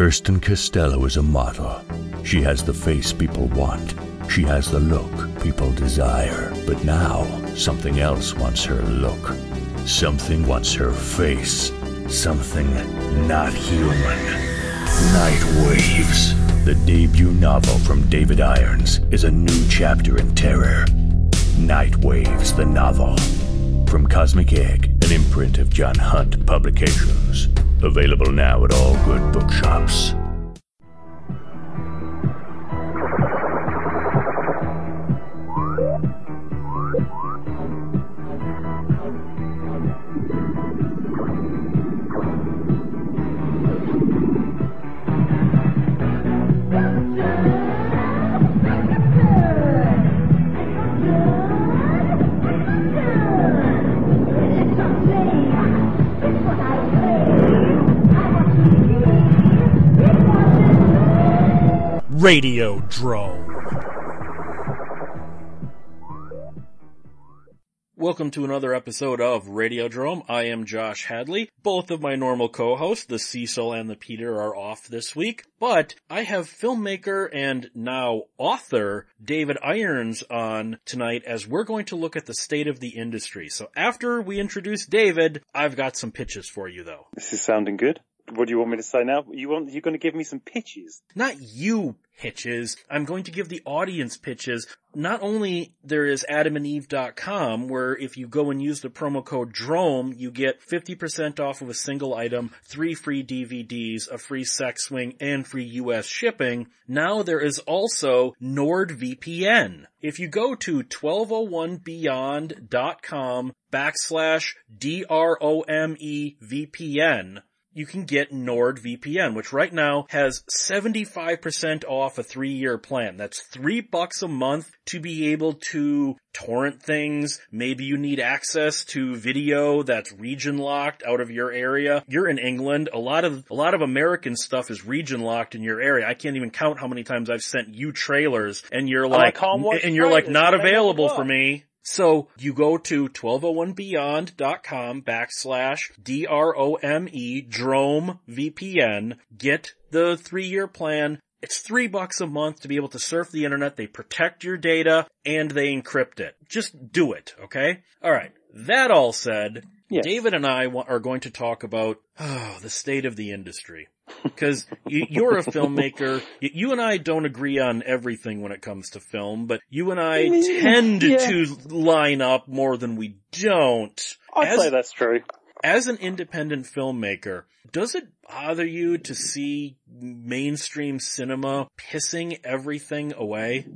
Kirsten Costello is a model. She has the face people want. She has the look people desire. But now, something else wants her look. Something wants her face. Something not human. Night Waves. The debut novel from David Irons is a new chapter in terror. Night Waves, the novel. From Cosmic Egg, an imprint of John Hunt Publications. Available now at all good bookshops. Radio Drome. Welcome to another episode of Radio Radiodrome. I am Josh Hadley. Both of my normal co-hosts, the Cecil and the Peter, are off this week, but I have filmmaker and now author David Irons on tonight as we're going to look at the state of the industry. So after we introduce David, I've got some pitches for you though. This is sounding good. What do you want me to say now? You want you're going to give me some pitches? Not you pitches. I'm going to give the audience pitches. Not only there is adamandeve.com where if you go and use the promo code DROME, you get 50% off of a single item, three free DVDs, a free sex swing, and free US shipping. Now there is also NordVPN. If you go to 1201beyond.com backslash D-R-O-M-E VPN, you can get NordVPN, which right now has 75% off a three year plan. That's three bucks a month to be able to torrent things. Maybe you need access to video that's region locked out of your area. You're in England. A lot of, a lot of American stuff is region locked in your area. I can't even count how many times I've sent you trailers and you're like, and you're like not available for me. So you go to 1201beyond.com backslash D-R-O-M-E Drome VPN, get the three year plan. It's three bucks a month to be able to surf the internet. They protect your data and they encrypt it. Just do it, okay? Alright. That all said, yes. David and I are going to talk about oh, the state of the industry. Because you, are a filmmaker. You and I don't agree on everything when it comes to film, but you and I tend yeah. to line up more than we don't. I'd as, say that's true. As an independent filmmaker, does it bother you to see mainstream cinema pissing everything away?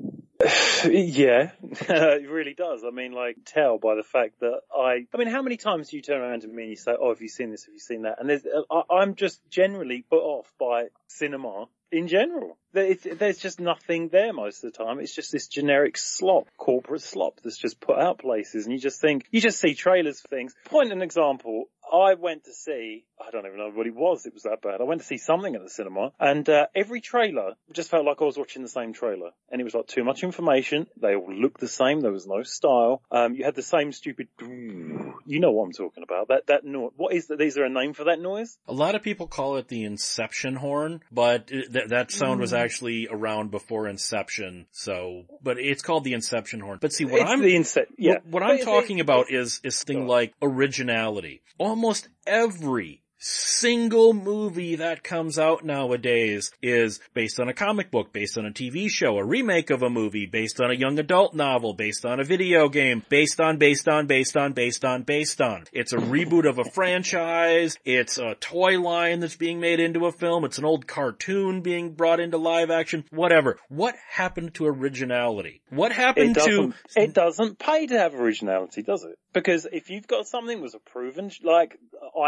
yeah, it really does. I mean, like, tell by the fact that I, I mean, how many times do you turn around to me and you say, oh, have you seen this? Have you seen that? And there's, uh, I, I'm just generally put off by cinema in general. There's just nothing there most of the time. It's just this generic slop, corporate slop that's just put out places and you just think, you just see trailers for things. Point an example. I went to see, I don't even know what it was, it was that bad. I went to see something at the cinema and uh, every trailer just felt like I was watching the same trailer. And it was like too much information. They all looked the same. There was no style. Um, you had the same stupid, you know what I'm talking about. That, that noise. What is that? Is there a name for that noise? A lot of people call it the inception horn, but th- that sound was mm. Actually around before inception. So, but it's called the inception horn. But see, what it's I'm, the ince- yeah. what, what I'm talking about is, is thing like originality. Almost every single movie that comes out nowadays is based on a comic book, based on a TV show, a remake of a movie, based on a young adult novel, based on a video game, based on, based on, based on, based on, based on. It's a reboot of a franchise. It's a toy line that's being made into a film. It's an old cartoon being brought into live action. Whatever. What happened to originality? What happened it to? It doesn't pay to have originality, does it? Because if you've got something that was a proven, like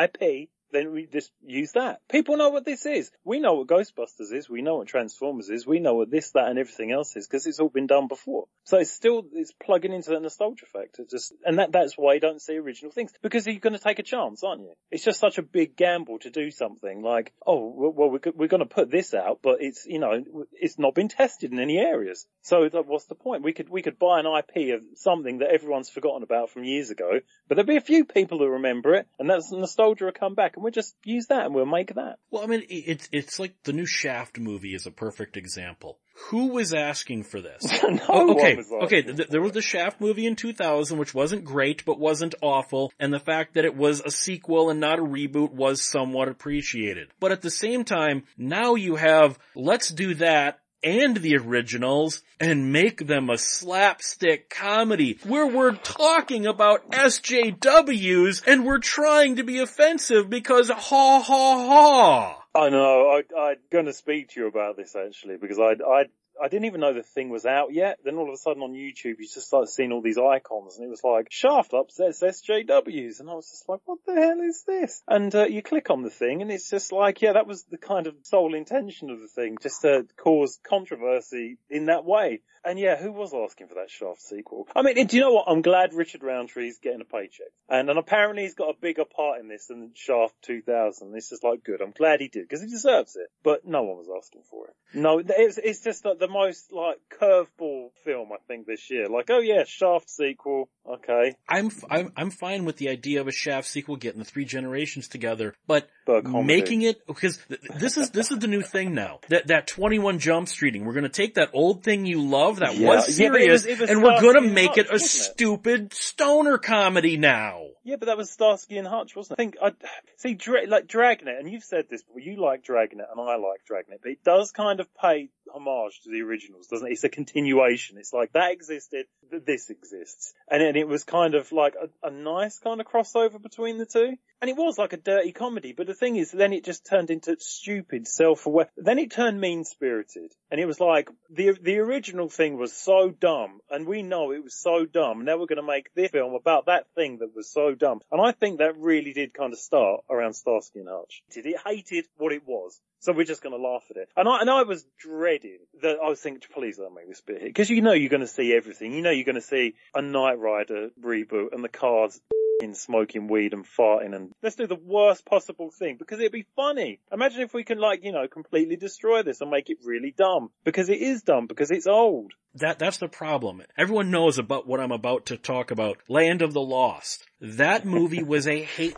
IP, then we just use that. People know what this is. We know what Ghostbusters is. We know what Transformers is. We know what this, that, and everything else is because it's all been done before. So it's still it's plugging into that nostalgia factor. Just and that that's why you don't see original things because you're going to take a chance, aren't you? It's just such a big gamble to do something like, oh, well, we're, we're going to put this out, but it's you know it's not been tested in any areas. So what's the point? We could we could buy an IP of something that everyone's forgotten about from years ago, but there'll be a few people who remember it, and that's nostalgia will come back and we'll just use that and we'll make that. Well, I mean, it's, it's like the new Shaft movie is a perfect example. Who was asking for this? no Oh, okay, okay. Th- there was the Shaft movie in 2000, which wasn't great, but wasn't awful, and the fact that it was a sequel and not a reboot was somewhat appreciated. But at the same time, now you have, let's do that, and the originals and make them a slapstick comedy where we're talking about SJWs and we're trying to be offensive because ha ha ha. I know. I, I'm going to speak to you about this actually because I, I, I didn't even know the thing was out yet. Then all of a sudden on YouTube, you just started seeing all these icons, and it was like Shaft upsets SJWs, and I was just like, what the hell is this? And uh, you click on the thing, and it's just like, yeah, that was the kind of sole intention of the thing, just to cause controversy in that way. And yeah, who was asking for that Shaft sequel? I mean, do you know what? I'm glad Richard Roundtree's getting a paycheck. And, and apparently he's got a bigger part in this than Shaft 2000. This is like good. I'm glad he did because he deserves it. But no one was asking for it. No, it's, it's just like the most like curveball film I think this year. Like, oh yeah, Shaft sequel. Okay. I'm, f- I'm, I'm fine with the idea of a Shaft sequel getting the three generations together, but But a comedy. making it, because th- this is, this is the new thing now. That, that 21 Jump Streeting. We're gonna take that old thing you love that Yeah. was Yeah, it serious was- it was and we're gonna make it a it? stupid stoner comedy now. Yeah, but that was Starsky and Hutch, wasn't it? I think I see, Dra- like Dragnet, and you've said this, but you like Dragnet, and I like Dragnet, but it does kind of pay homage to the originals, doesn't it? It's a continuation. It's like that existed, th- this exists, and and it was kind of like a, a nice kind of crossover between the two. And it was like a dirty comedy, but the thing is, then it just turned into stupid, self-aware. Then it turned mean-spirited, and it was like the the original thing was so dumb, and we know it was so dumb. Now we're going to make this film about that thing that was so dumb, and I think that really did kind of start around Starsky and Hutch. It hated what it was. So we're just going to laugh at it. And I, and I was dreading that I was thinking, please don't make this bit here. Cause you know you're going to see everything. You know you're going to see a Knight Rider reboot and the cars in smoking weed and farting and let's do the worst possible thing because it'd be funny. Imagine if we can like, you know, completely destroy this and make it really dumb because it is dumb because it's old. That, that's the problem. Everyone knows about what I'm about to talk about. Land of the Lost. That movie was a hate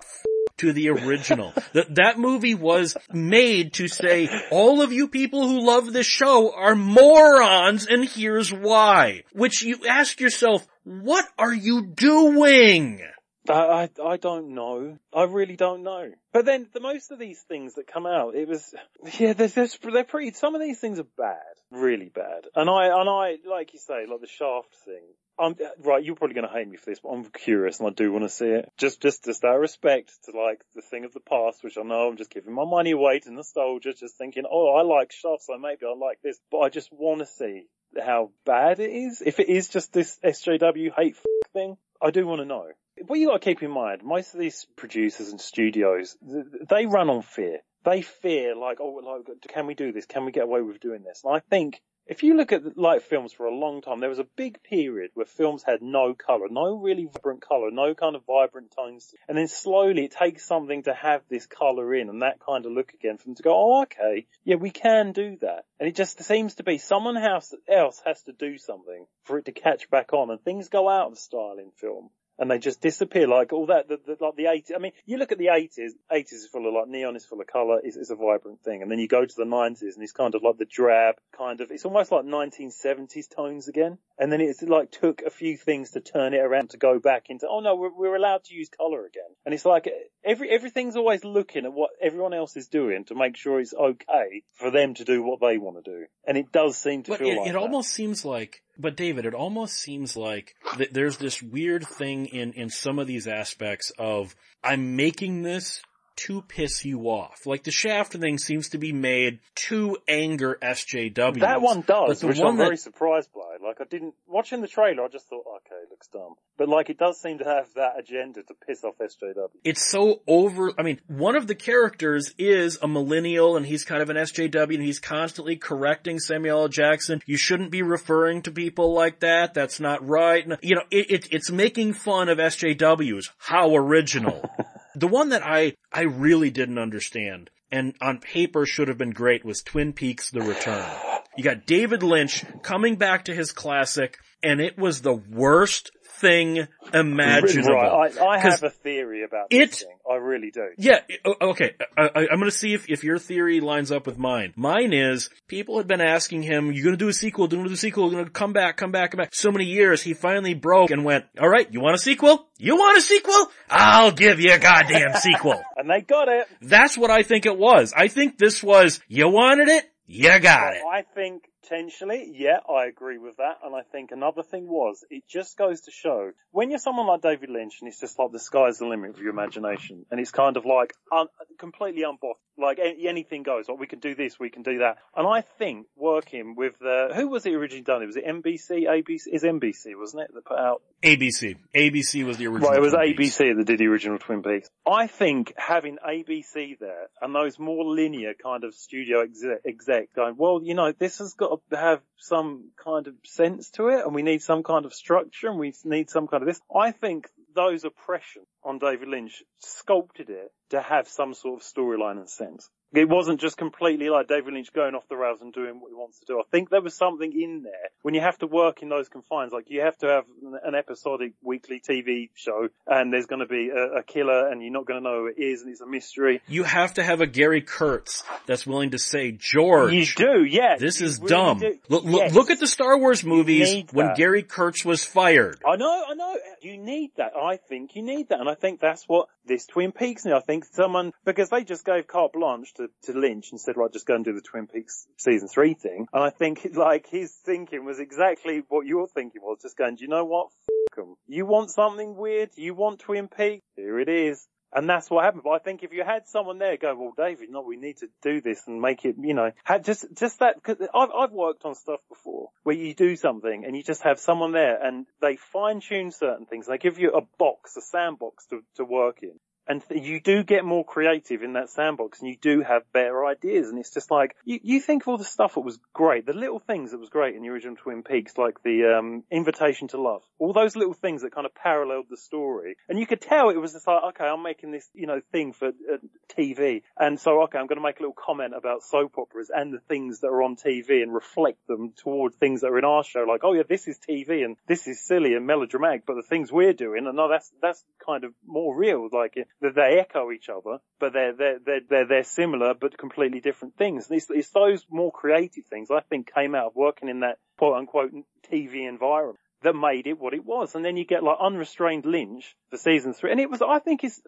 to the original. that, that movie was made to say, all of you people who love this show are morons and here's why. Which you ask yourself, what are you doing? I, I, don't know. I really don't know. But then the most of these things that come out, it was, yeah, they're, they're, they're pretty, some of these things are bad. Really bad. And I, and I, like you say, like the Shaft thing, I'm, right, you're probably going to hate me for this, but I'm curious and I do want to see it. Just, just, just out of respect to like the thing of the past, which I know I'm just giving my money away to nostalgia, just thinking, oh, I like Shaft, so maybe I like this, but I just want to see how bad it is. If it is just this SJW hate thing, I do want to know. What you got to keep in mind, most of these producers and studios, they run on fear. They fear like, oh, like, can we do this? Can we get away with doing this? And I think if you look at like films for a long time, there was a big period where films had no color, no really vibrant color, no kind of vibrant tones. And then slowly it takes something to have this color in and that kind of look again for them to go, oh, okay, yeah, we can do that. And it just seems to be someone else else has to do something for it to catch back on and things go out of style in film and they just disappear like all that, the, the, like the 80s. I mean, you look at the 80s, 80s is full of like neon is full of colour, is, is a vibrant thing. And then you go to the 90s and it's kind of like the drab kind of, it's almost like 1970s tones again. And then it's like took a few things to turn it around to go back into, oh no, we're, we're allowed to use colour again. And it's like every, everything's always looking at what everyone else is doing to make sure it's okay for them to do what they want to do. And it does seem to But feel it, like it that. almost seems like, but David, it almost seems like th- there's this weird thing in, in some of these aspects of, I'm making this to piss you off. Like the Shaft thing seems to be made to anger SJW. That one does, which one I'm that- very surprised by. Like I didn't, watching the trailer, I just thought, okay, it looks dumb. But like it does seem to have that agenda to piss off SJW. it's so over, I mean, one of the characters is a millennial and he's kind of an SJW and he's constantly correcting Samuel L. Jackson. You shouldn't be referring to people like that. That's not right. And, You know, it, it, it's making fun of SJWs. How original. the one that I, I really didn't understand and on paper should have been great was Twin Peaks The Return. You got David Lynch coming back to his classic and it was the worst thing imaginable. Right, I, I have a theory about it- this thing. I really do. Yeah, okay. I, I, I'm gonna see if, if your theory lines up with mine. Mine is, people had been asking him, you gonna do a sequel, do you gonna do a sequel, gonna come back, come back, come back. So many years, he finally broke and went, alright, you want a sequel? You want a sequel? I'll give you a goddamn sequel. And they got it. That's what I think it was. I think this was, you wanted it? You got it. I think potentially, yeah, I agree with that. And I think another thing was, it just goes to show when you're someone like David Lynch and it's just like the sky's the limit for your imagination and it's kind of like un- completely unbossed, like anything goes. Like we can do this, we can do that. And I think working with the, who was it originally done? It was it NBC, ABC, is NBC, wasn't it, that put out ABC. ABC was the original. Right, it was Twin Peaks. ABC that did the original Twin Peaks. I think having ABC there and those more linear kind of studio exec, exec going, well, you know, this has got to have some kind of sense to it and we need some kind of structure and we need some kind of this. I think those oppression on David Lynch sculpted it to have some sort of storyline and sense. It wasn't just completely like David Lynch going off the rails and doing what he wants to do. I think there was something in there when you have to work in those confines. Like you have to have an episodic weekly TV show and there's going to be a, a killer and you're not going to know who it is and it's a mystery. You have to have a Gary Kurtz that's willing to say, George. You do, yeah. This is really dumb. do. Look, look, Yes. look at the Star Wars movies when. Gary Kurtz was fired. I know, I know. You need that. I think you need that. And I think that's what this Twin Peaks need. I think someone, because they just gave carte blanche to, to Lynch and said, right, just go and do the Twin Peaks season three thing. And I think like his thinking was exactly what your thinking was. Just going, do you know what? F-. You want something weird? You want Twin Peaks? Here it is. And that's what happened. But I think if you had someone there go, well, David, no, we need to do this and make it, you know, just, just that, cause I've, I've worked on stuff before where you do something and you just have someone there and they fine tune certain things. They give you a box, a sandbox to, to work in. And you do get more creative in that sandbox and you do have better ideas. And it's just like, you, you think of all the stuff that was great, the little things that was great in the original Twin Peaks, like the, um, invitation to love. All those little things that kind of paralleled the story. And you could tell it was just like, okay, I'm making this, you know, thing for uh, TV. And so, okay, I'm going to make a little comment about soap operas and the things that are on TV and reflect them toward things that are in our show. Like, oh yeah, this is TV and this is silly and melodramatic, but the things we're doing, and no, that's, that's kind of more real. Like, that they echo each other, but they're, they're, they're, they're, they're similar, but completely different things. And it's, it's those more creative things I think came out of working in that quote unquote TV environment that made it what it was. And then you get like unrestrained Lynch for season three. And it was, I think it's,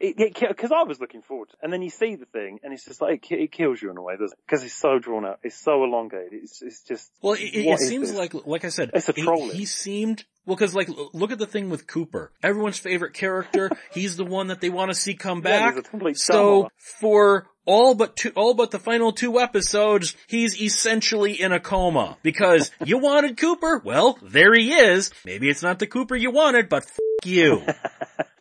it, it, cause I was looking forward to it. And then you see the thing and it's just like, it, it kills you in a way, doesn't it? Cause it's so drawn out. It's so elongated. It's, it's just, Well, it, it, what it is seems this? like, like I said, It's a he- He, seemed, well, cause like, look at the thing with Cooper. Everyone's favorite character. he's the one that they want to see come Yeah, back. a so for all but two, all but the final two episodes, he's essentially in a coma because you wanted Cooper. Well, there he is. Maybe it's not the Cooper you wanted, but f- you.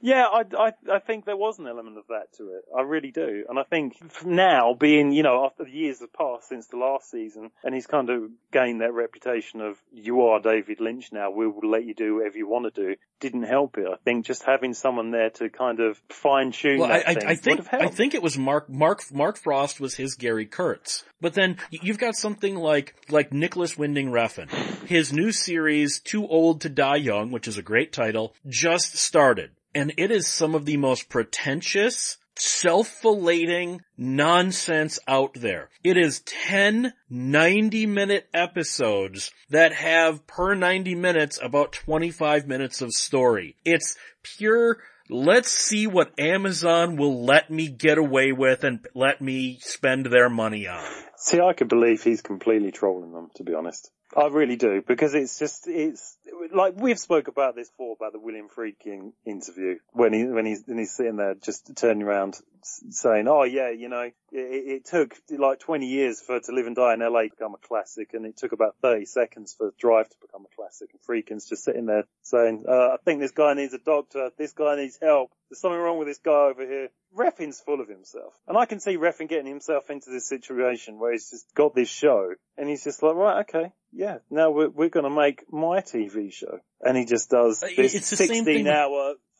Yeah, I, I, I think there was an element of that to it. I really do. And I think now being, you know, after the years have passed since the last season and he's kind of gained that reputation of you are David Lynch now, we will let you do whatever you want to do, didn't help it. I think just having someone there to kind of fine tune Well, that I, I, I think I think it was Mark Mark Mark Frost was his Gary Kurtz, but then you've got something like like Nicolas Winding Refn. His new series, Too Old to Die Young, which is a great title, just started, and it is some of the most pretentious. Self-flating nonsense out there. It is 10 90 minute episodes that have per 90 minutes about 25 minutes of story. It's pure let's see what Amazon will let me get away with and let me spend their money on. See, I could believe he's completely trolling them, to be honest. I really do, because it's just, it's, like, we've spoke about this before, about the William Friedkin interview, when he, when he's, when he's sitting there just turning around saying, oh yeah, you know, it, it took like 20 years for To Live and Die in LA to become a classic, and it took about 30 seconds for Drive to become a classic, and Friedkin's just sitting there saying, uh, I think this guy needs a doctor, this guy needs help, there's something wrong with this guy over here. Refn's full of himself. And I can see Refn getting himself into this situation where he's just got this show and he's just like, right, okay, yeah, now we're, we're gonna make my TV show. And he just does Uh, this it's the same 16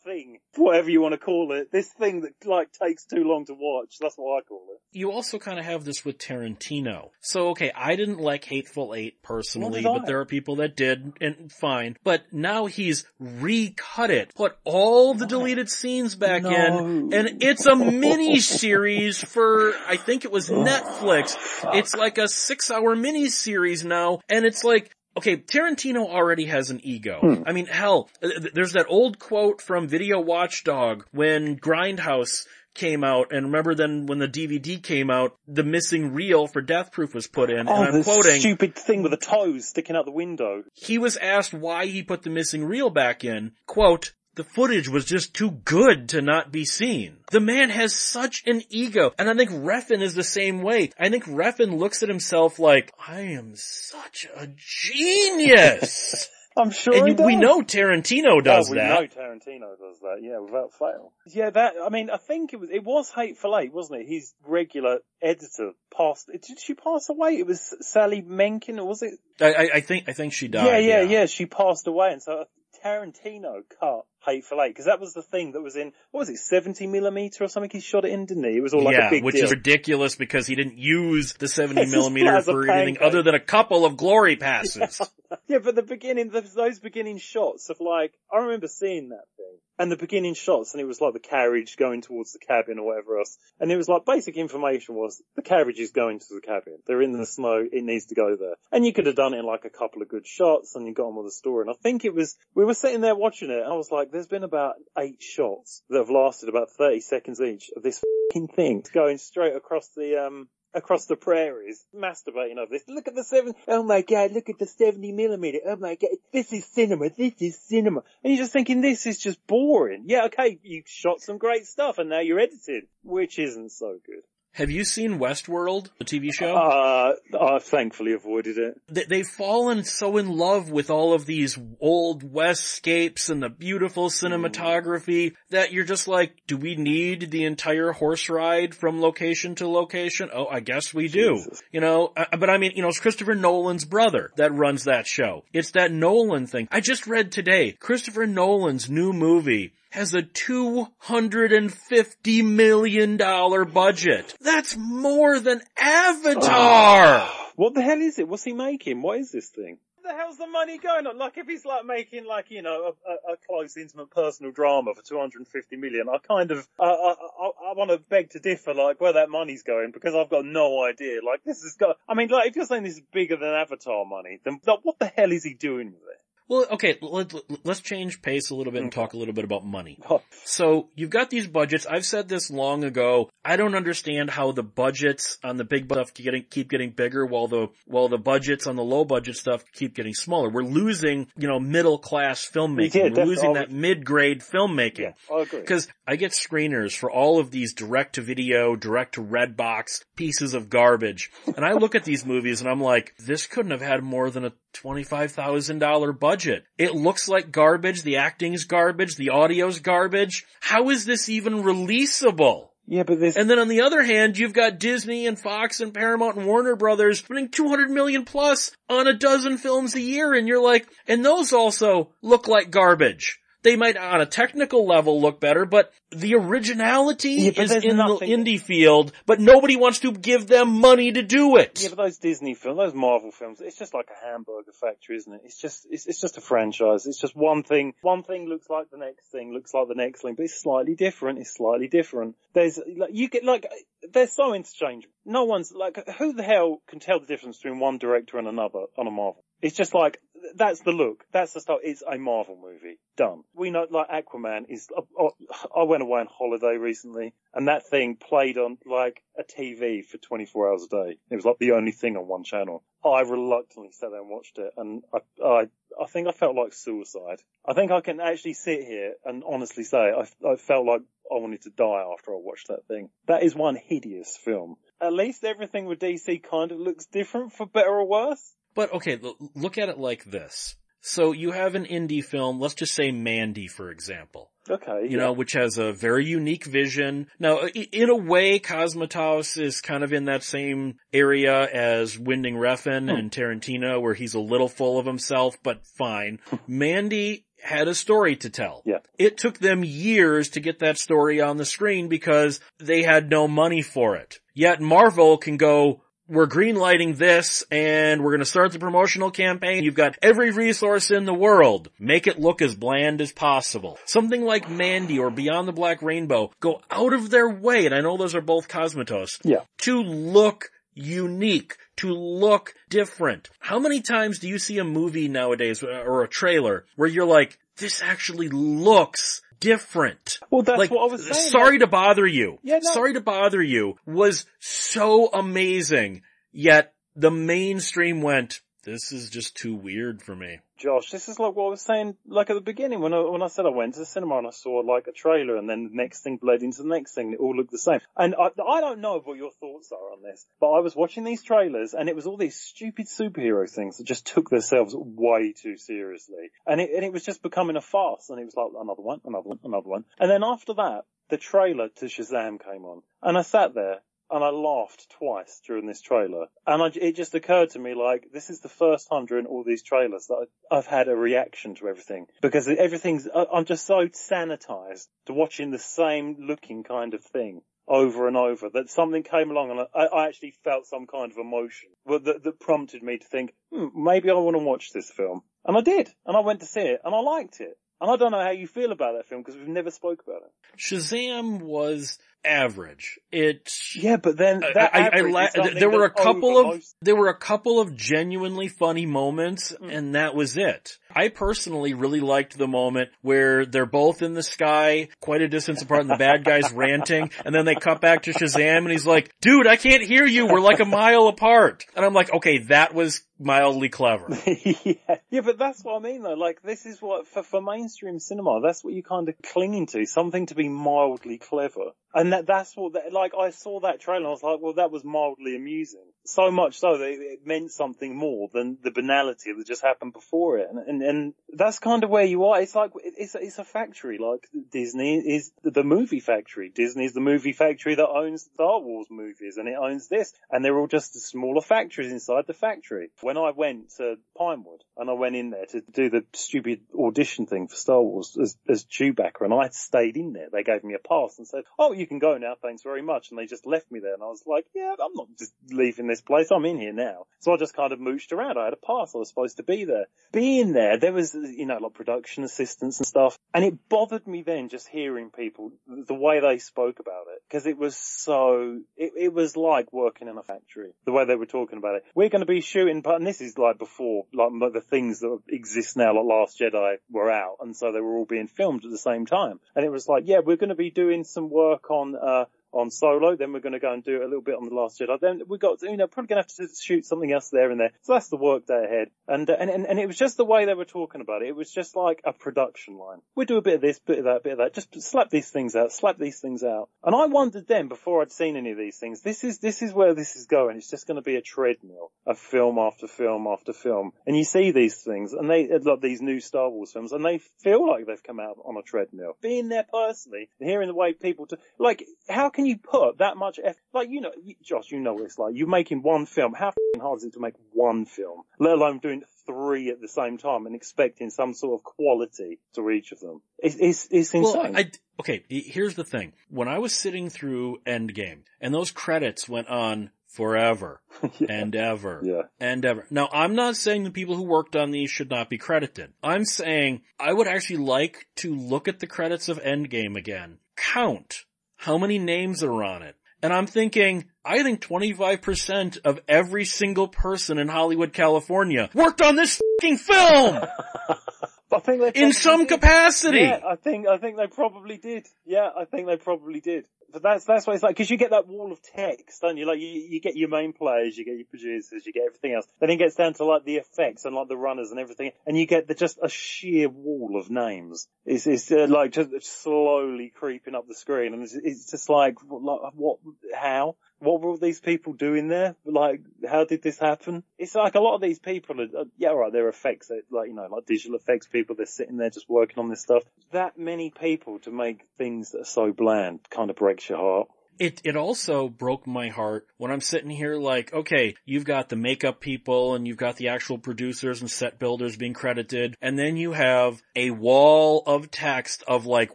thing with- hour thing, whatever you want to call it, this thing that like takes too long to watch. That's what I call it. you also kind of have this with Tarantino. So okay, I didn't like Hateful Eight personally, but there are people that did, and fine. But now he's recut it, put all the deleted scenes back No. in, and it's a mini series for, I think it was Netflix. It's like a six hour mini series now, and it's like, Okay, Tarantino already has an ego. Hmm. I mean, hell, there's that old quote from Video Watchdog when Grindhouse came out, and remember then when the DVD came out, the missing reel for Death Proof was put in, Oh, and I'm quoting, stupid thing with the toes sticking out the window. he was asked why he put the missing reel back in. Quote, the footage was just too good to not be seen. The man has such an ego, and I think Refn is the same way. I think Refn looks at himself like, I am such a genius! I'm sure and he you, does. we know Tarantino does oh, we that. know Tarantino does that, yeah, without fail. Yeah, that, I mean, I think it was, it was Hateful Eight, wasn't it? His regular editor passed, did she pass away? It was Sally Menke, or was it? I, I, I think, I think she died. yeah, yeah, yeah, she passed away, and so Tarantino cut Hateful Eight, because that was the thing that was in, what was it, 70 millimeter or something he shot it in, didn't he? It was all like yeah, a big which deal. is ridiculous because he didn't use the 70 millimeter for anything other than a couple of glory passes. Yeah, but the beginning, those, those beginning shots of like, I remember seeing that thing. And the beginning shots, and it was like the carriage going towards the cabin or whatever else. And it was like basic information was the carriage is going to the cabin. They're in the snow. It needs to go there. And you could have done it in like a couple of good shots and you got on with the story. And I think it was, we were sitting there watching it and I was like, there's been about eight shots that have lasted about 30 seconds each of this fucking thing going straight across the, um, across the prairies, masturbating over this. Look at the seven, oh my god, look at the 70 millimeter. Oh my god, this is cinema, this is cinema. And you're just thinking this is just boring. Yeah, okay, you shot some great stuff and now you're editing, which isn't so good. Have you seen Westworld, the TV show? Uh, I thankfully avoided it. they, they've fallen so in love with all of these old westscapes and the beautiful cinematography that you're just like, do we need the entire horse ride from location to location? Oh, I guess we do. Jesus. You know, uh, but I mean, you know, it's Christopher Nolan's brother that runs that show. It's that Nolan thing. I just read today, Christopher Nolan's new movie has a $250 million budget. That's more than Avatar! What the hell is it? What's he making? What is this thing? Where the hell's the money going on? Like if he's like making like, you know, a, a, a close, intimate, personal drama for 250 million, I kind of, uh, I, I, I want to beg to differ like where that money's going because I've got no idea. Like this has got, I mean like if you're saying this is bigger than Avatar money, then like, what the hell is he doing with it? Well, okay, let, us change pace a little bit and talk a little bit about money. Oh, So you've got these budgets. I've said this long ago. I don't understand how the budgets on the big stuff keep getting, keep getting bigger while the, while the budgets on the low budget stuff keep getting smaller. We're losing, you know, middle class filmmaking. Yeah, We're losing that mid-grade filmmaking. yeah, I agree. Because I get screeners for all of these direct to video, direct to Redbox pieces of garbage. And I look at these movies and I'm like, this couldn't have had more than a $25,000 budget. It looks like garbage. The acting's garbage. The audio's garbage. How is this even releasable? Yeah, but there's, And then on the other hand, you've got Disney and Fox and Paramount and Warner Brothers spending 200 million plus on a dozen films a year and you're like, and those also look like garbage. They might on a technical level look better, but the originality Yeah, but is in nothing- the indie field, but nobody wants to give them money to do it. Yeah, but those Disney films, those Marvel films, it's just like a hamburger factory, isn't it? It's just, it's, it's just a franchise. It's just one thing, one thing looks like the next thing, looks like the next thing, but it's slightly different. It's slightly different. There's, like, you get, like, they're so interchangeable. No one's, like, who the hell can tell the difference between one director and another on a Marvel? It's just like, that's the look. That's the style. It's a Marvel movie. Done. We know, like, Aquaman is, uh, I went away on holiday recently and that thing played on, like, a TV for 24 hours a day. It was like the only thing on one channel. I reluctantly sat there and watched it and I, I, I think I felt like suicide. I think I can actually sit here and honestly say I, I felt like I wanted to die after I watched that thing. That is one hideous film. At least everything with DC kind of looks different for better or worse. But okay, look at it like this. So you have an indie film, let's just say Mandy, for example. Okay. you know, which has a very unique vision. Now, in a way, Cosmatos is kind of in that same area as Winding Refn hmm. and Tarantino, where he's a little full of himself, but fine. Hmm. Mandy had a story to tell. Yeah. It took them years to get that story on the screen because they had no money for it. Yet Marvel can go, we're greenlighting this and we're going to start the promotional campaign. You've got every resource in the world. Make it look as bland as possible. Something like Mandy or Beyond the Black Rainbow go out of their way, and I know those are both Cosmatos, Yeah. to look unique, to look different. How many times do you see a movie nowadays uh, or a trailer where you're like, this actually looks different? Well, that's like, what I was saying. sorry to bother you. Yeah, no. Sorry to bother you was so amazing, yet the mainstream went, this is just too weird for me. Josh, this is like what I was saying, like at the beginning when I, when I said I went to the cinema and I saw like a trailer and then the next thing bled into the next thing. It all looked the same. And I, I don't know what your thoughts are on this, but I was watching these trailers and it was all these stupid superhero things that just took themselves way too seriously. And it, and it was just becoming a farce and it was like another one, another one, another one. And then after that, the trailer to Shazam came on and I sat there and I laughed twice during this trailer. And I, it just occurred to me like, this is the first time during all these trailers that I, I've had a reaction to everything. Because everything's, I'm just so sanitized to watching the same looking kind of thing over and over that something came along and I, I actually felt some kind of emotion that, that prompted me to think, hmm, maybe I want to watch this film. And I did. And I went to see it and I liked it. And I don't know how you feel about that film because we've never spoke about it. Shazam was average. It Yeah, but then that I, I, I la- there were a couple of there were a couple of genuinely funny moments, Mm. and that was it. I personally really liked the moment where they're both in the sky, quite a distance apart, and the bad guy's ranting, and then they cut back to Shazam, and he's like, "Dude, I can't hear you. We're like a mile apart." And I'm like, "Okay, that was mildly clever." yeah. yeah, but that's what I mean though. Like, this is what, for, for mainstream cinema, that's what you kind of clinging to. Something to be mildly clever. And that, that's what, like, I saw that trailer I was like, well, that was mildly amusing. So much so that it, it meant something more than the banality that just happened before it. And, and, and that's kind of where you are. It's like, it's, it's a factory. Like, Disney is the movie factory. Disney is the movie factory that owns Star Wars movies and it owns this. And they're all just smaller factories inside the factory. When I went to Pinewood and I went in there to do the stupid audition thing for Star Wars as, as Chewbacca and I stayed in there. They gave me a pass and said, oh, you can go now. Thanks very much. And they just left me there. And I was like, yeah, I'm not just leaving this place. I'm in here now. So I just kind of mooched around. I had a pass. I was supposed to be there. Being there, there was, you know, like production assistants and stuff. And it bothered me then just hearing people, the way they spoke about it. Cause it was so, it, it was like working in a factory. The way they were talking about it. We're going to be shooting, but and this is like before, like the things that exist now, like Last Jedi were out. And so they were all being filmed at the same time. And it was like, yeah, we're going to be doing some work on, uh, on Solo, then we're going to go and do a little bit on the Last Jedi. Then we got, you know, probably going to have to shoot something else there and there. So that's the work day ahead. And, uh, and and and it was just the way they were talking about it. It was just like a production line. We do a bit of this, bit of that, bit of that. Just slap these things out, slap these things out. And I wondered then, before I'd seen any of these things, this is this is where this is going. It's just going to be a treadmill of film after film after film. And you see these things, and they like these new Star Wars films, and they feel like they've come out on a treadmill. Being there personally, hearing the way people to like, how can you put that much effort? Like you know, you- Josh, you know what it's like. You're making one film. How f***ing hard is it to make one film, let alone doing three at the same time and expecting some sort of quality to each of them? It's it's, it's insane. Well, I, okay, here's the thing. When I was sitting through Endgame, and those credits went on forever and ever yeah. and ever. Now, I'm not saying the people who worked on these should not be credited. I'm saying I would actually like to look at the credits of Endgame again, count how many names are on it. And I'm thinking, I think 25% of every single person in Hollywood, California worked on this fucking film I think they in some did. capacity. Yeah, I think I think they probably did. Yeah, I think they probably did. But that's that's what it's like because you get that wall of text, don't you? Like you you get your main players, you get your producers, you get everything else. Then it gets down to like the effects and like the runners and everything, and you get the, just a sheer wall of names. It's it's uh, like just slowly creeping up the screen, and it's, it's just like like, what how. What were all these people doing there? Like, how did this happen? It's like a lot of these people are, yeah, right, they're effects, they're like, you know, like digital effects people, they're sitting there just working on this stuff. That many people to make things that are so bland kind of breaks your heart. It, it also broke my heart when I'm sitting here like, okay, you've got the makeup people and you've got the actual producers and set builders being credited. And then you have a wall of text of like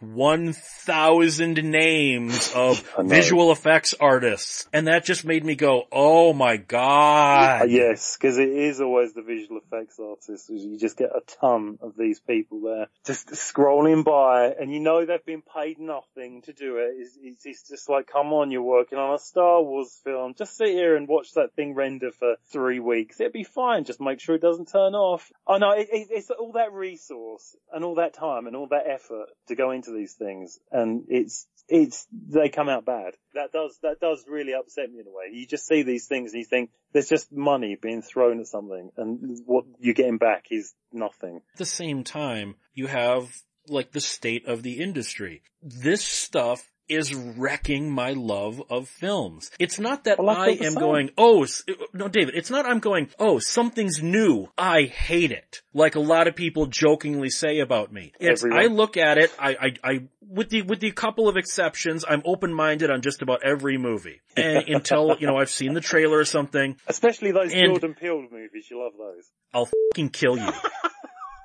1,000 names of visual effects artists. And that just made me go, oh my god. Uh, yes, because it is always the visual effects artists. You just get a ton of these people there just scrolling by and you know they've been paid nothing to do it. It's, it's just like, come on, you're working on a Star Wars film. Just sit here and watch that thing render for three weeks. It'd be fine. Just make sure it doesn't turn off. Oh no, it, it, it's all that resource and all that time and all that effort to go into these things. And it's, it's, they come out bad. That does, that does really upset me in a way. You just see these things and you think there's just money being thrown at something and what you're getting back is nothing. At the same time, you have like the state of the industry. This stuff is wrecking my love of films. It's not that Well, I am going, oh, no, David, it's not I'm going, oh, something's new. I hate it. Like a lot of people jokingly say about me. It's, Everyone. I look at it, I, I, I, with the, with the couple of exceptions, I'm open-minded on just about every movie. And until, you know, I've seen the trailer or something, Especially those And- Jordan Peele movies. You love those. I'll fucking kill you.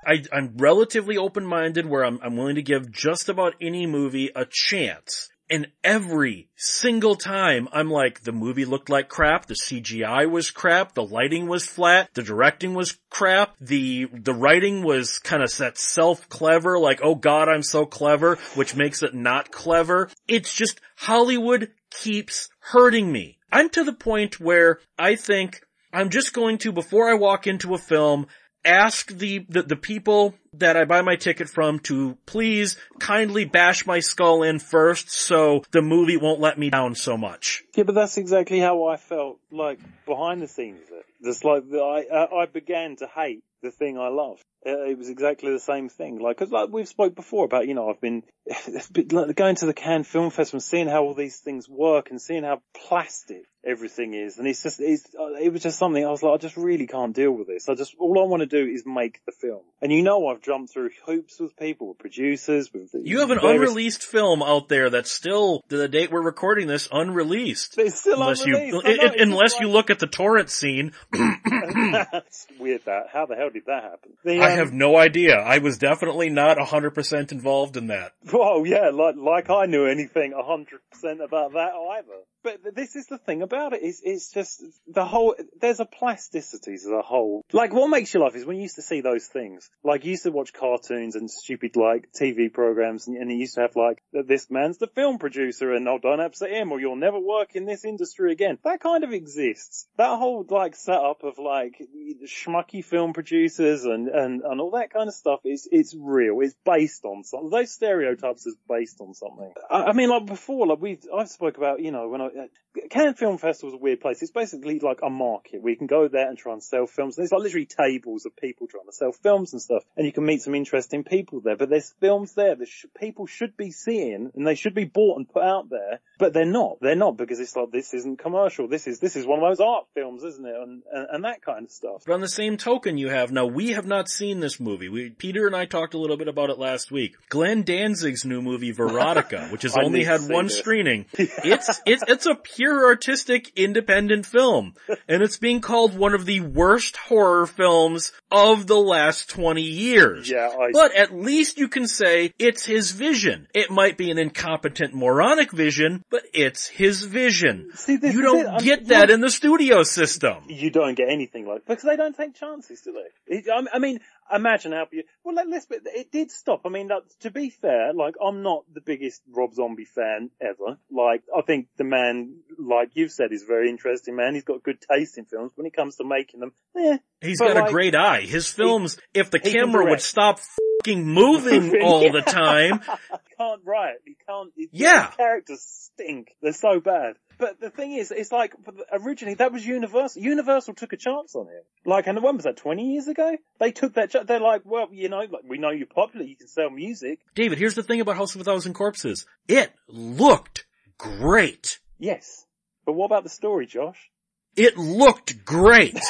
I, I'm relatively open-minded where I'm, I'm willing to give just about any movie a chance. And every single time I'm like, the movie looked like crap, the CGI was crap, the lighting was flat, the directing was crap, the, the writing was kind of that self-clever, like, oh god, I'm so clever, which makes it not clever. It's just, Hollywood keeps hurting me. I'm to the point where I think I'm just going to, before I walk into a film, ask the, the, the people that I buy my ticket from to please kindly bash my skull in first so the movie won't let me down so much. Yeah, but that's exactly how I felt like behind the scenes. Just like I, I I began to hate the thing I love. Uh, It was exactly the same thing. Like, cause like we've spoke before about, you know, I've been, been like going to the Cannes Film Festival and seeing how all these things work and seeing how plastic everything is. And it's just, it's, uh, it was just something I was like, I just really can't deal with this. I just, all I want to do is make the film. And you know, I've jumped through hoops with people, with producers, with the You have an various- unreleased film out there that's still, to the date we're recording this, unreleased. It's still Unless you, unreleased. I know, i- i- it's unless like- you look at the torrent scene, That's weird that. How the hell did that happen? The, I um, have no idea. I was definitely not 100% involved in that. Well, yeah, like, like I knew anything 100% about that either. But this is the thing about it is, it's just the whole, there's a plasticity to the whole. Like what makes you laugh is when you used to see those things. Like you used to watch cartoons and stupid like TV programs and, and you used to have like, this man's the film producer and oh don't upset him or you'll never work in this industry again. That kind of exists. That whole like setup of like schmucky film producers and, and, and all that kind of stuff is, it's real. It's based on something. Those stereotypes is based on something. I, I mean like before, like we've, I've spoke about, you know, when I, Uh, Cannes Film Festival is a weird place. It's basically like a market where you can go there and try and sell films. There's like literally tables of people trying to sell films and stuff, and you can meet some interesting people there. But there's films there that sh- people should be seeing, and they should be bought and put out there, but they're not. They're not because it's like this isn't commercial. This is this is one of those art films, isn't it? And and, and that kind of stuff. But on the same token, you have now we have not seen this movie. We Peter and I talked a little bit about it last week. Glenn Danzig's new movie Veronica, which has only had one this. screening. It's it's it's a pure artistic independent film, and it's being called one of the worst horror films of the last twenty years. Yeah, I But at least you can say it's his vision. It might be an incompetent moronic vision, but it's his vision. See, this you don't. I'm- get that in the studio system. you don't get anything like because they don't take chances, do they? I, I mean, imagine how you. Well, let, let's. It did stop. I mean, that, to be fair, like I'm not the biggest Rob Zombie fan ever. Like I think the man, like you've said, is a very interesting man. He's got good taste in films. When it comes to making them, eh, He's But got a great eye. His films, if the camera would stop fucking moving all the time, he can't write. He can't. Yeah. characters stink. They're so bad. But the thing is, it's like originally that was Universal. Universal took a chance on it. Like, and when was that? Twenty years ago? They took that. They're like, well, you know, like we know you're popular. You can sell music. David, here's the thing about House of a Thousand Corpses. It looked great. Yes. But what about the story, Josh? It looked great.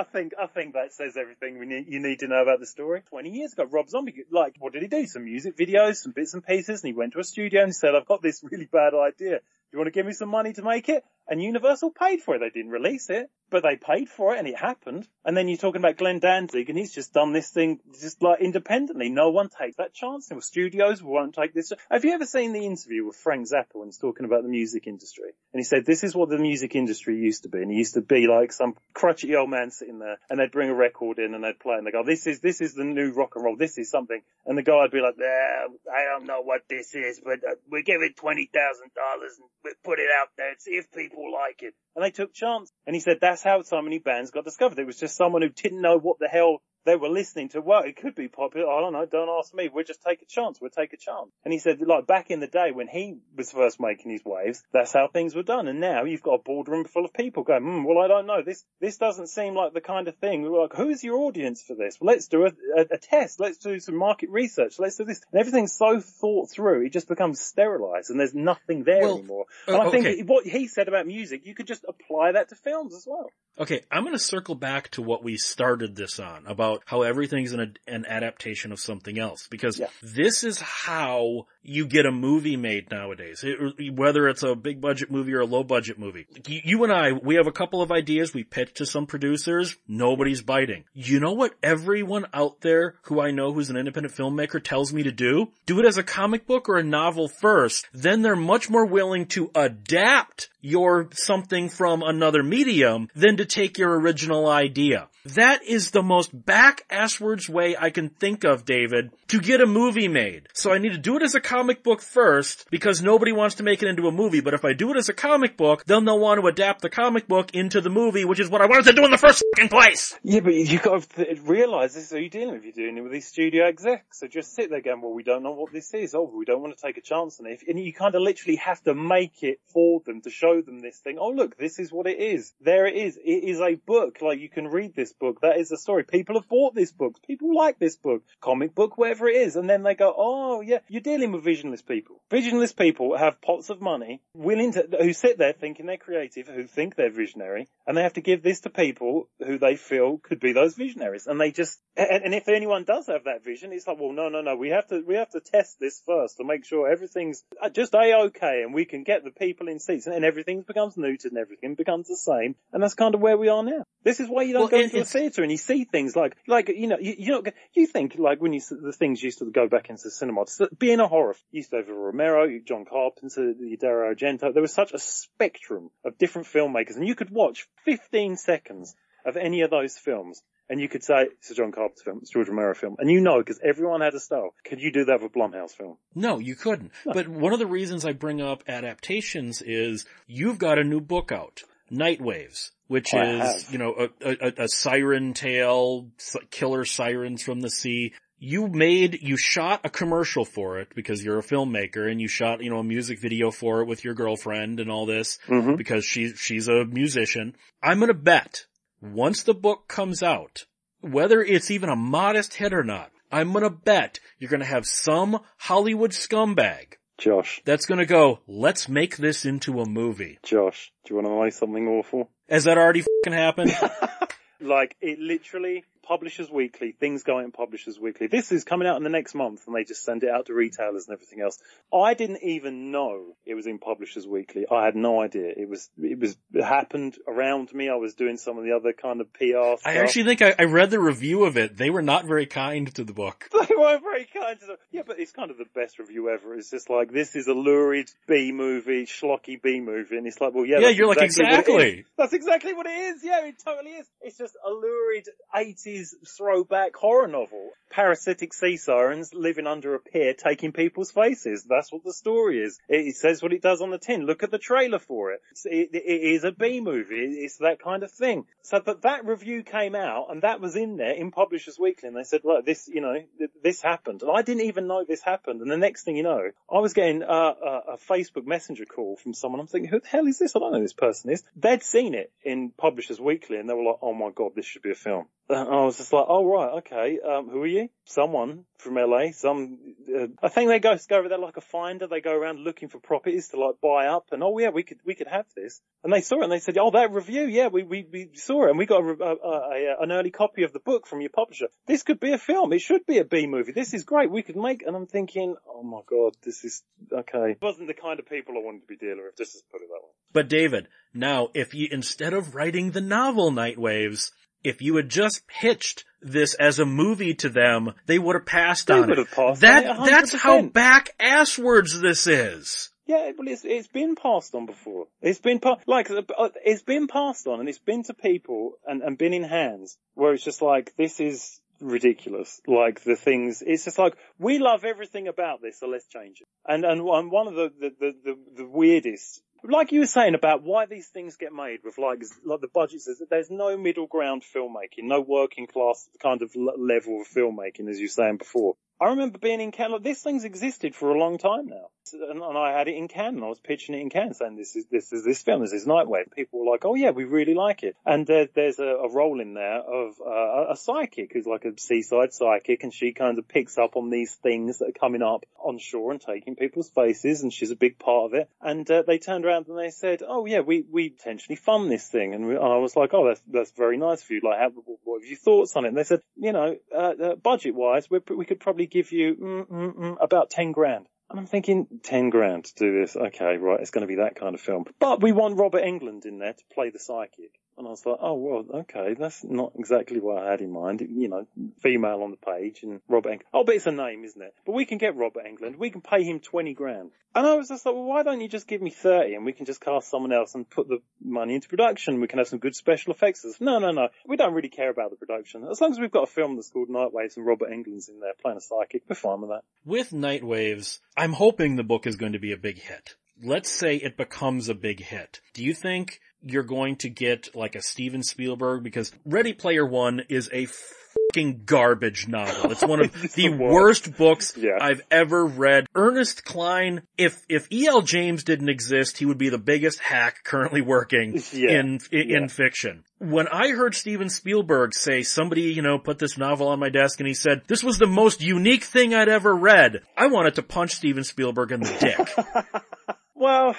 I think I think that says everything we need, you need to know about the story. Twenty years ago, Rob Zombie, like, what did he do? Some music videos, some bits and pieces, and he went to a studio and said, "I've got this really bad idea. You want to give me some money to make it?" And Universal paid for it. They didn't release it, but they paid for it and it happened. And then you're talking about Glenn Danzig and he's just done this thing just like independently. No one takes that chance. There studios won't take this. Have you ever seen the interview with Frank Zappa when he's talking about the music industry? And he said, this is what the music industry used to be. And he used to be like some crotchety old man sitting there and they'd bring a record in and they'd play and they go, this is, this is the new rock and roll. This is something. And the guy would be like, yeah, I don't know what this is, but uh, we give it $20,000 and put it out there see if people like it. And they took chance. And he said that's how so many bands got discovered. It was just someone who didn't know what the hell they were listening to, well, it could be popular. I don't know. Don't ask me. We'll just take a chance. We'll take a chance. And he said, like, back in the day when he was first making his waves, that's how things were done. And now you've got a boardroom full of people going, hmm, well, I don't know. This, this doesn't seem like the kind of thing. We're like, who's your audience for this? Well, let's do a, a, a test. Let's do some market research. Let's do this. And everything's so thought through. It just becomes sterilized and there's nothing there well, anymore. And uh, I think okay. what he said about music, you could just apply that to films as well. Okay. I'm going to circle back to what we started this on about how everything's an, an adaptation of something else because yeah. this is how you get a movie made nowadays. It, whether it's a big budget movie or a low budget movie. You, you and I, we have a couple of ideas. We pitch to some producers. Nobody's biting. You know what everyone out there who I know who's an independent filmmaker tells me to do? Do it as a comic book or a novel first. Then they're much more willing to adapt your something from another medium than to take your original idea. That is the most back asswards way I can think of, David, to get a movie made. So I need to do it as a comic book first because nobody wants to make it into a movie. But if I do it as a comic book, then they'll want to adapt the comic book into the movie, which is what I wanted to do in the first place. Yeah, but you got to realize this is you're dealing with. You're dealing with these studio execs. So just sit there going, well, we don't know what this is. Oh, we don't want to take a chance on it. And you kind of literally have to make it for them to show them this thing. Oh, look, this is what it is. There it is. It is a book. Like you can read this book. That is a story. People have bought this book. People like this book, comic book, whatever it is. And then they go, oh yeah, you're dealing with visionless people. Visionless people have pots of money, willing to, who sit there thinking they're creative, who think they're visionary, and they have to give this to people who they feel could be those visionaries. And they just, and, and if anyone does have that vision, it's like, well, no, no, no, we have to, we have to test this first to make sure everything's uh, just a-okay and we can get the people in seats and, and everything becomes neutered and everything becomes the same. And that's kind of where we are now. This is why you don't well, go into a theatre and you see things like, like, you know, you, you know, you think like when you, see the things used to go back into the cinema, being a horror, used to have Romero, John Carpenter, Dario Argento. There was such a spectrum of different filmmakers and you could watch 15 seconds of any of those films and you could say it's a John Carpenter film, it's a George Romero film, and you know because everyone had a style. Could you do that with Blumhouse film? No, you couldn't. No. But one of the reasons I bring up adaptations is you've got a new book out, Night Waves, which oh, I is you know a, a, a siren tale, killer sirens from the sea you made, you shot a commercial for it because you're a filmmaker and you shot, you know, a music video for it with your girlfriend and all this mm-hmm. because she, she's a musician. I'm gonna bet once the book comes out, whether it's even a modest hit or not, I'm gonna bet you're gonna have some Hollywood scumbag. Josh. That's gonna go, let's make this into a movie. Josh, do you wanna know something awful? Has that already fucking happened? like, it literally, Publishers Weekly, things go out in Publishers Weekly. This is coming out in the next month and they just send it out to retailers and everything else. I didn't even know it was in Publishers Weekly. I had no idea. It was, it was, it happened around me. I was doing some of the other kind of PR stuff. I actually think I, I read the review of it. They were not very kind to the book. They weren't very kind to the, yeah, but it's kind of the best review ever. It's just like, this is a lurid B movie, schlocky B movie. And it's like, well, yeah. Yeah, you're exactly like, exactly. That's exactly what it is. Yeah, it totally is. It's just a lurid 80s 80s throwback horror novel. Parasitic sea sirens living under a pier taking people's faces. That's what the story is. It, says what it does on the tin. Look at the trailer for it. It, it is a B movie. It's that kind of thing. So, but that review came out and that was in there in Publishers Weekly and they said, look, this, you know, this happened. And I didn't even know this happened. And the next thing you know, I was getting a, a, Facebook messenger call from someone. I'm thinking, who the hell is this? I don't know who this person is. They'd seen it in Publishers Weekly and they were like, oh my God, this should be a film. And I was just like, oh right, okay, um, who are you? Someone from LA, some, uh, I think they go, go over there like a finder. They go around looking for properties to like buy up and, oh yeah, we could, we could have this. And they saw it and they said, oh, that review, yeah, we, we, we saw it and we got a, a, a, an early copy of the book from your publisher. This could be a film. It should be a B movie. This is great. We could make, and I'm thinking, oh my God, this is, okay. It wasn't the kind of people I wanted to be dealing with, just put it that way. But David, now if you, instead of writing the novel Night Waves, if you had just pitched this as a movie to them, they would have passed They on would it. have passed that, on it, that's how 100%. back asswards this is. Yeah, but it's it's been passed on before. It's been pa- like uh, it's been passed on, and it's been to people and and been in hands where it's just like this is ridiculous. Like the things, it's just like we love everything about this, so let's change it. And and one one of the the the, the, the weirdest. Like you were saying about why these things get made with like like the budgets, there's, there's no middle ground filmmaking, no working class kind of level of filmmaking, as you were saying before. I remember being in Cannes. Like, this thing's existed for a long time now, and, and I had it in Cannes. I was pitching it in Cannes, saying this is this is this film. This is Nightwave. People were like, "Oh yeah, we really like it." And there, there's a, a role in there of uh, a psychic who's like a seaside psychic, and she kind of picks up on these things that are coming up on shore and taking people's faces, and she's a big part of it. And uh, they turned around and they said, "Oh yeah, we we potentially fund this thing," and, we, and I was like, "Oh, that's that's very nice of you. Like, how, what have your thoughts on it?" And they said, "You know, uh, uh, budget wise, we could probably give you mm, mm, mm, about ten grand." And I'm thinking, 10 grand to do this. Okay, right, it's going to be that kind of film. But we want Robert Englund in there to play the psychic. And I was like, oh, well, okay, that's not exactly what I had in mind. You know, female on the page and Robert Englund. Oh, but it's a name, isn't it? But we can get Robert Englund. We can pay him 20 grand. And I was just like, well, why don't you just give me 30 and we can just cast someone else and put the money into production? We can have some good special effects. No, no, no. We don't really care about the production. As long as we've got a film that's called Night Waves and Robert Englund's in there playing a psychic, we're fine with that. With Night Waves, I'm hoping the book is going to be a big hit. Let's say it becomes a big hit. Do you think you're going to get like a Steven Spielberg? Because Ready Player One is a fucking garbage novel. It's one of the worst books Yeah. I've ever read. Ernest Cline, if, if E.L. James didn't exist, he would be the biggest hack currently working Yeah. in, in, Yeah. in fiction. When I heard Steven Spielberg say somebody, you know, put this novel on my desk and he said, this was the most unique thing I'd ever read, I wanted to punch Steven Spielberg in the dick. Well,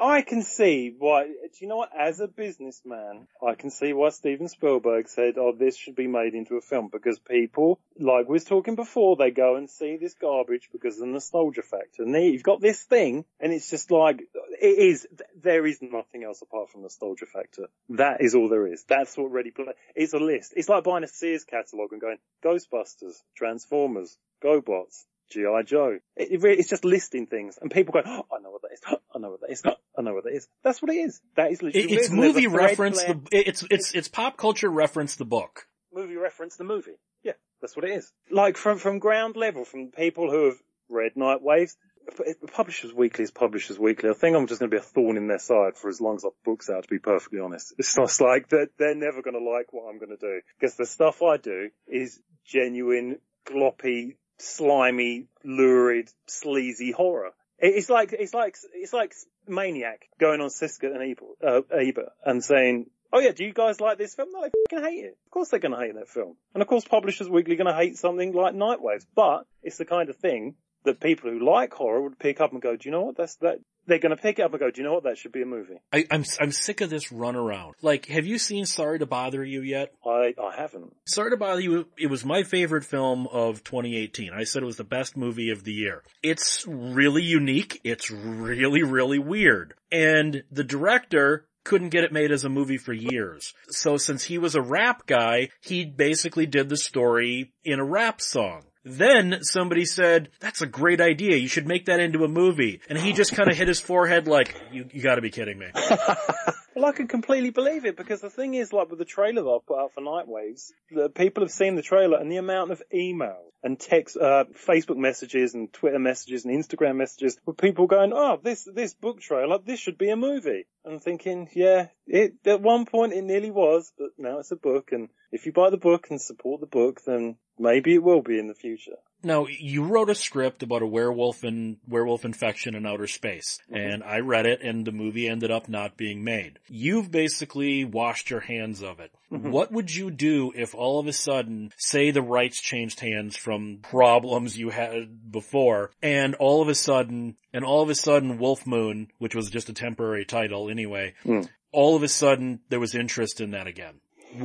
I can see why. Do you know what? As a businessman, I can see why Steven Spielberg said, "Oh, this should be made into a film," because people, like we was talking before, they go and see this garbage because of the nostalgia factor. And then you've got this thing, and it's just like it is. There is nothing else apart from nostalgia factor. That is all there is. That's what Ready Player. It's a list. It's like buying a Sears catalog and going Ghostbusters, Transformers, GoBots. G.I. Joe. It, really, it's just listing things and people go, oh, I know what that is. I know what that is. I know what that is. That's what it is. That is literally it's it. And there's a movie reference, the, it's, it's, it's pop culture reference the book. movie reference the movie. Yeah, that's what it is. Like from, from ground level, from people who have read Night Waves. Publishers Weekly is Publishers Weekly. I think I'm just going to be a thorn in their side for as long as I've books out, to be perfectly honest. It's just like they're, they're never going to like what I'm going to do. Because the stuff I do is genuine, gloppy, slimy, lurid, sleazy horror. It's like, it's like, it's like Maniac going on Siskel and Ebert, uh, and saying, Oh yeah, do you guys like this film? No, they fucking hate it. Of course they're gonna hate that film. And of course Publishers Weekly gonna hate something like Night Waves. But it's the kind of thing that people who like horror would pick up and go, do you know what? That's that. They're gonna pick it up and go, do you know what? That should be a movie. I, I'm, I'm sick of this runaround. Like, have you seen Sorry to Bother You yet? I, I haven't. Sorry to Bother You, it was my favorite film of 2018. I said it was the best movie of the year. It's really unique. It's really, really weird. And the director couldn't get it made as a movie for years. So since he was a rap guy, he basically did the story in a rap song. Then somebody said, that's a great idea. You should make that into a movie. And he just kind of hit his forehead like, you, you gotta be kidding me. Well, I can completely believe it because the thing is, like with the trailer that I put out for Night Waves, the people have seen the trailer and the amount of email and text, uh, Facebook messages and Twitter messages and Instagram messages with people going, "Oh, this this book trailer, this should be a movie." I'm thinking, yeah, it at one point it nearly was, but now it's a book, and if you buy the book and support the book, then maybe it will be in the future. Now, you wrote a script about a werewolf and werewolf infection in outer space, Mm-hmm. and I read it and the movie ended up not being made. You've basically washed your hands of it. Mm-hmm. What would you do if all of a sudden, say the rights changed hands from problems you had before, and all of a sudden, and all of a sudden Wolf Moon, which was just a temporary title anyway, Mm. all of a sudden there was interest in that again.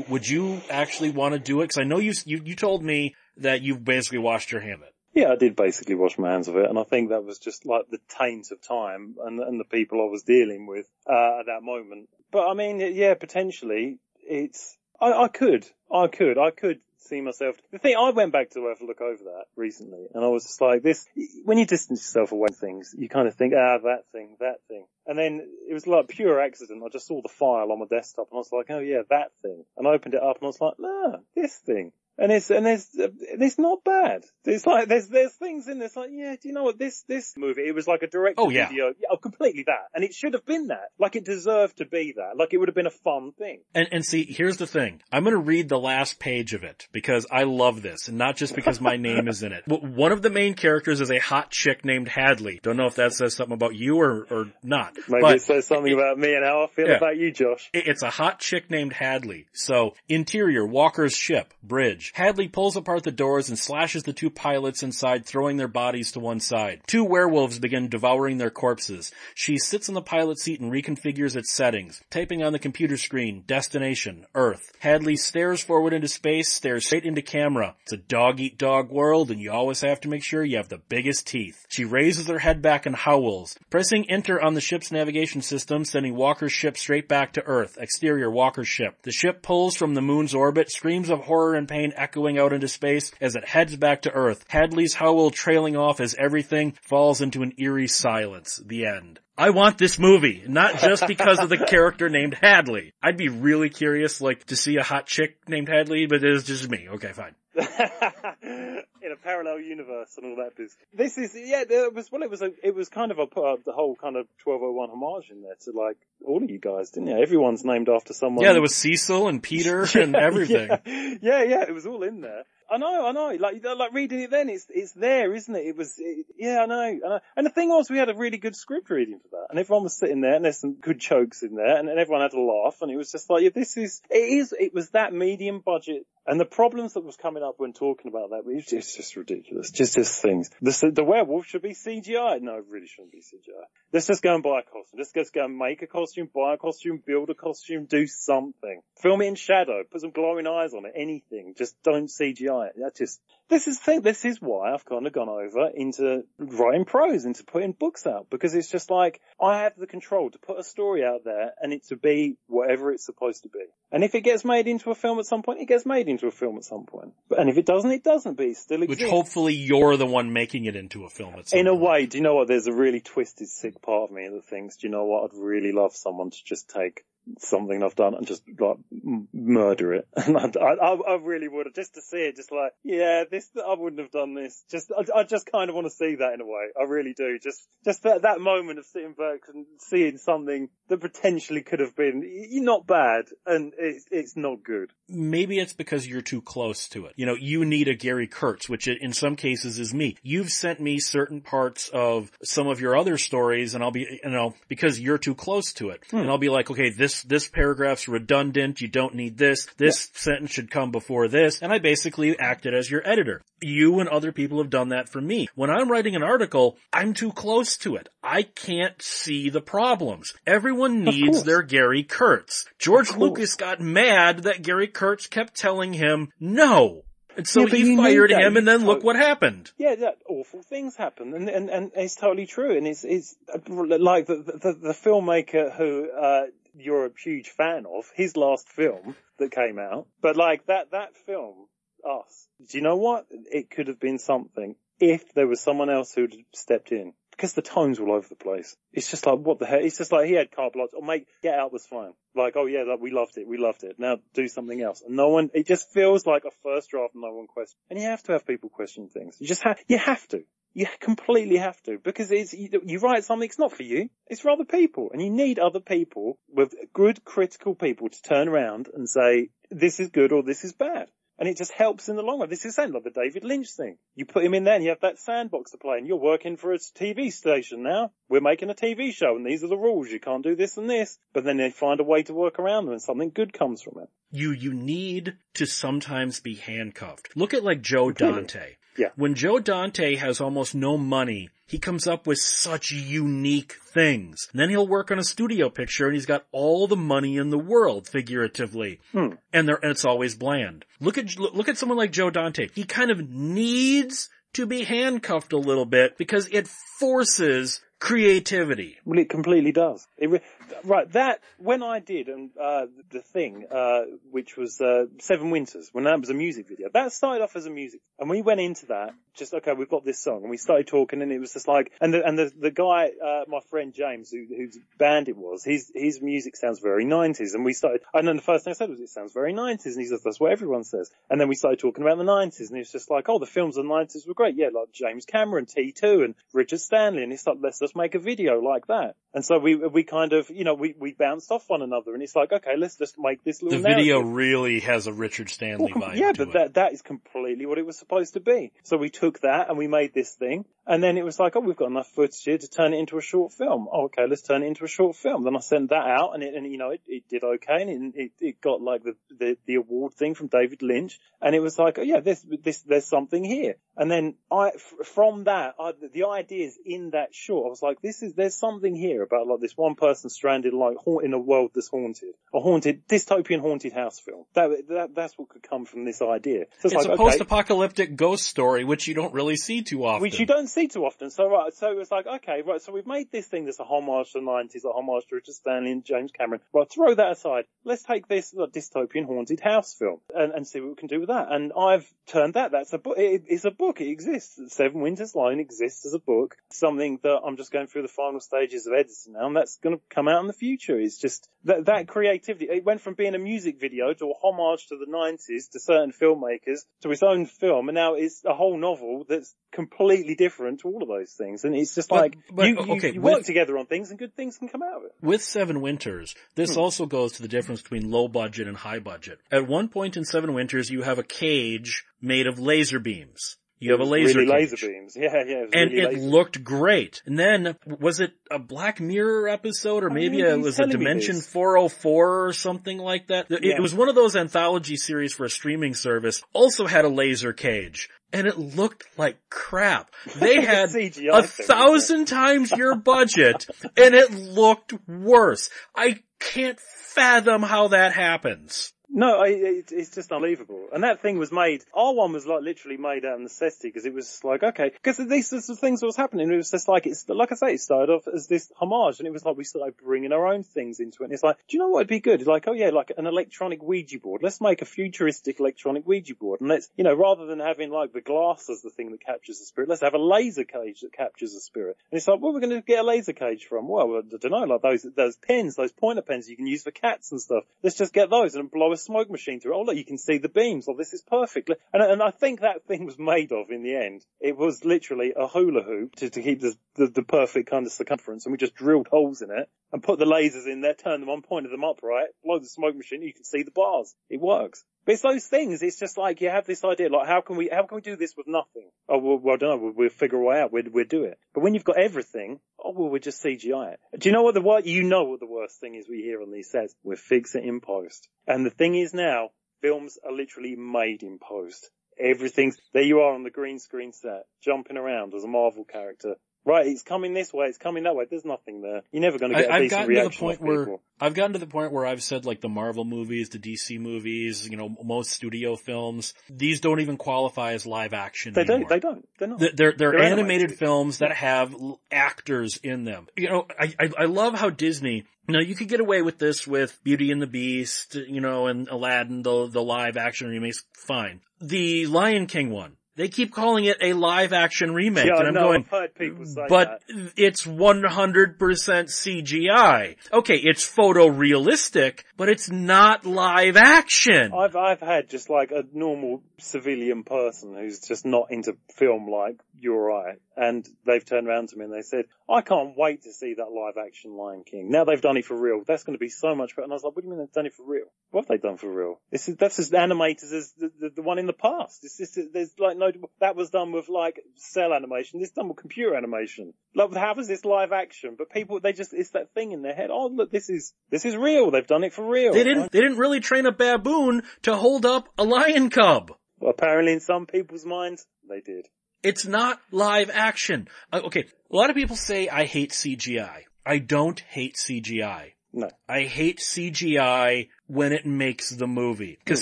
Would you actually want to do it? Cause I know you, you, you told me that you've basically washed your hand of it. Yeah, I did basically wash my hands of it, and I think that was just like the taint of time and, and the people I was dealing with uh, at that moment. But I mean, yeah, potentially it's. I, I could, I could, I could see myself. The thing I went back to have a look over that recently, and I was just like, this. When you distance yourself away from things, you kind of think, ah, that thing, that thing, and then it was like pure accident. I just saw the file on my desktop, and I was like, oh yeah, that thing, and I opened it up, and I was like, nah, this thing. And it's and it's it's not bad. It's like there's there's things in this like yeah. Do you know what this this movie? It was like a direct Oh, yeah. video. Yeah, oh, completely that. And it should have been that. Like it deserved to be that. Like it would have been a fun thing. And, and see, here's the thing. I'm gonna read the last page of it because I love this and not just because my name is in it. One of the main characters is a hot chick named Hadley. Don't know if that says something about you or, or not. Maybe but it says something about me and how I feel Yeah. about you, Josh. it- It's a hot chick named Hadley. So, interior, Walker's ship, bridge. Hadley pulls apart the doors and slashes the two pilots inside, throwing their bodies to one side. Two werewolves begin devouring their corpses. She sits in the pilot seat and reconfigures its settings, typing on the computer screen, destination, Earth. Hadley stares forward into space, stares straight into camera. It's a dog-eat-dog world, and you always have to make sure you have the biggest teeth. She raises her head back and howls, pressing enter on the ship's navigation system, sending Walker's ship straight back to Earth. Exterior, Walker's ship. The ship pulls from the moon's orbit, screams of horror and pain echoing out into space as it heads back to Earth. Hadley's howl trailing off as everything falls into an eerie silence. The end. I want this movie, not just because of the character named Hadley. I'd be really curious, like, to see a hot chick named Hadley, but it's just me. Okay, fine. in a parallel universe and all that business. This is yeah. It was well, it was a it was kind of a put up the whole kind of twelve oh one homage in there to like all of you guys, didn't you? Everyone's named after someone. Yeah, there was Cecil and Peter and everything. Yeah, yeah, yeah, it was all in there. I know, I know. Like, like reading it then, it's it's there, isn't it? It was, it, yeah, I know, I know. And the thing was, we had a really good script reading for that, and everyone was sitting there, and there's some good jokes in there, and, and everyone had a laugh, and it was just like, yeah, this is, it is, it was that medium budget, and the problems that was coming up when talking about that, it's just ridiculous. Just, just things. The, the werewolf should be CGI. No, it really shouldn't be CGI. Let's just go and buy a costume. Let's just go and make a costume, buy a costume, build a costume, do something. Film it in shadow, put some glowing eyes on it, anything. Just don't CGI it. That just, this is the thing, this is why I've kind of gone over into writing prose, into putting books out, because it's just like, I have the control to put a story out there and it to be whatever it's supposed to be. And if it gets made into a film at some point, it gets made into a film at some point. But, and if it doesn't, it doesn't, but it still Which hopefully you're the one making it into a film at some In a point. way, do you know what? There's a really twisted, sick part of me that thinks, do you know what? I'd really love someone to just take something I've done and just like m- murder it. And I, I, I really would just to see it, just like, yeah, this, I wouldn't have done this. Just, I, I just kind of want to see that in a way. I really do. Just, just that, that moment of sitting back and seeing something that potentially could have been not bad and it's, it's not good. Maybe it's because you're too close to it. You know, you need a Gary Kurtz, which in some cases is me. You've sent me certain parts of some of your other stories and I'll be, you know, because you're too close to it. Hmm. And I'll be like, okay, this, this paragraph's redundant. You don't need this. This sentence should come before this. And I basically acted as your editor. You and other people have done that for me. When I'm writing an article, I'm too close to it. I can't see the problems. Everyone needs their Gary Kurtz. George. Lucas got mad that Gary Kurtz kept telling him no. And so Yeah, he fired him and then look what happened. Yeah, that awful things happen, and and and it's totally true. And it's it's like the the, the filmmaker who uh, you're a huge fan of, his last film that came out, but like that that film, Us. Do you know what? It could have been something if there was someone else who'd stepped in. Because the tones all over the place. It's just like, what the hell? It's just like he had carte blanche. Oh, mate, Get Out was fine. Like, oh yeah, like, we loved it. We loved it. Now do something else. And no one, it just feels like a first draft no one question. And you have to have people question things. You just have, you have to. You completely have to because it's you, you write something. It's not for you. It's for other people, and you need other people with good critical people to turn around and say this is good or this is bad. And it just helps in the long run. This is the same like the David Lynch thing. You put him in there and you have that sandbox to play and you're working for a TV station now. We're making a TV show and these are the rules. You can't do this and this. But then they find a way to work around them and something good comes from it. You, you need to sometimes be handcuffed. Look at like Joe Dante. Yeah. When Joe Dante has almost no money, he comes up with such unique things. And then he'll work on a studio picture and he's got all the money in the world, figuratively. Hmm. And and it's always bland. Look at, look at someone like Joe Dante. He kind of needs to be handcuffed a little bit because it forces creativity. Well, it completely does. It re- right, that, when I did, and, uh, the thing, uh, which was, uh, Seven Winters, when that was a music video, that started off as a music, and we went into that, just, okay, we've got this song, and we started talking, and it was just like, and the, and the, the guy, uh, my friend James, who, whose band it was, his, his music sounds very 90s, and we started, and then the first thing I said was, it sounds very 90s, and he says, that's what everyone says. And then we started talking about the 90s, and it's just like, oh, the films of the 90s were great, yeah, like James Cameron, T2, and Richard Stanley, and it's like, let's just make a video like that. And so we, we kind of, you know, we, we bounced off one another and it's like, okay, let's just make this little The video narrative. really has a Richard Stanley Well, vibe yeah, but it. that, that is completely what it was supposed to be. So we took that and we made this thing. And then it was like, oh, we've got enough footage here to turn it into a short film. Oh, okay, let's turn it into a short film. Then I sent that out and it, and you know, it, it did okay and it, it, got like the, the, the award thing from David Lynch. And it was like, oh yeah, this, this, there's something here. And then I, from that, I, the ideas in that short, I was like, this is, there's something here about like this one person stranded like haunt in a world that's haunted. A haunted, dystopian haunted house film. That, that, that's what could come from this idea. So It's like, a okay, post-apocalyptic ghost story, which you don't really see too often. which you don't see too often. So right, so it was like, okay, right, so we've made this thing that's a homage to the nineties, a homage to Richard Stanley and James Cameron. Right, throw that aside. Let's take this dystopian haunted house film and, and see what we can do with that. And I've turned that. That's a book. It, it's a book. It exists. Seven Winters Line exists as a book. Something that I'm just going through the final stages of editing now, and that's going to come out in the future. It's just that that creativity. It went from being a music video to a homage to the nineties to certain filmmakers to its own film, and now it's a whole novel that's completely different to all of those things. And it's just But- like but, you, you, okay, you work with- together on things, and good things can come out of it. With Seven Winters, this Hmm. also goes to the difference between low budget and high budget. At one point in Seven Winters, you have a cage made of laser beams. You have a laser really cage. laser beams. Yeah, yeah. It And really it looked great. And then, was it a Black Mirror episode or maybe it was a Dimension 404 or something like that? It, Yeah. it was one of those anthology series for a streaming service. Also had a laser cage. And it looked like crap. They had CGI a thousand times your budget and it looked worse. I can't fathom how that happens. No, I, it, it's just unbelievable. And that thing was made, our one was like literally made out of necessity because it was like, okay, because these of things that was happening. It was just like, it's, like I say, it started off as this homage and it was like we started bringing our own things into it. And it's like, do you know what would be good? Like, oh yeah, like an electronic Ouija board. Let's make a futuristic electronic Ouija board. And let's, you know, rather than having like the glass as the thing that captures the spirit, let's have a laser cage that captures the spirit. And it's like, where are we going to get a laser cage from? Well, I don't know, like those, those pens, those pointer pens you can use for cats and stuff. Let's just get those and blow a smoke machine through. Oh look, you can see the beams. Oh, this is perfect. And, and I think that thing was made of in the end. It was literally a hula hoop to, to keep the, the, the perfect kind of circumference and we just drilled holes in it and put the lasers in there, turn them on, pointed them up right, blow the smoke machine, you can see the bars. It works. But it's those things. It's just like you have this idea, like how can we how can we do this with nothing? Oh well, well I don't know. We'll, we'll figure a way out. We'll, we'll do it. But when you've got everything, oh well, we'll just CGI it. Do you know what the what you know what the worst thing is we hear on these sets? We'll fix it in post. And the thing is now, films are literally made in post. Everything's there. You are on the green screen set, jumping around as a Marvel character. Right, it's coming this way, it's coming that way. There's nothing there. You're never going to get a I've decent gotten to the reaction point where people. I've gotten to the point where I've said like the Marvel movies, the DC movies, you know, most studio films, these don't even qualify as live action. They anymore. don't. They don't. They're not. They're, they're, They're animated, animated. films that have actors in them. You know, I, I, I love how Disney, now you could get away with this with Beauty and the Beast, you know, and Aladdin, the, the live action remakes, fine. The Lion King one, they keep calling it a live action remake, yeah, and I'm know. going, I've heard people say but that. it's 100% CGI. Okay, it's photorealistic, but it's not live action. I've I've had just like a normal civilian person who's just not into film like you're right. And they've turned around to me and they said, I can't wait to see that live action Lion King. Now they've done it for real. That's going to be so much better. And I was like, what do you mean they've done it for real? What have they done for real? This is, that's as animated as the, the, the one in the past. It's just, there's like no, that was done with like cel animation. This done with computer animation. Like, how is this live action? But people, they just, it's that thing in their head. Oh, look, this is, this is real. They've done it for real. They didn't, they didn't really train a baboon to hold up a lion cub. Well, apparently in some people's minds, they did. It's not live action. Uh, okay, a lot of people say I hate CGI. I don't hate CGI. No. I hate CGI when it makes the movie. Cause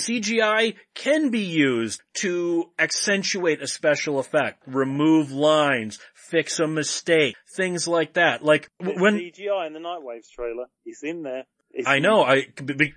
CGI can be used to accentuate a special effect, remove lines, fix a mistake, things like that. Like when, CGI in the Nightwaves trailer. It's in there. I know, I,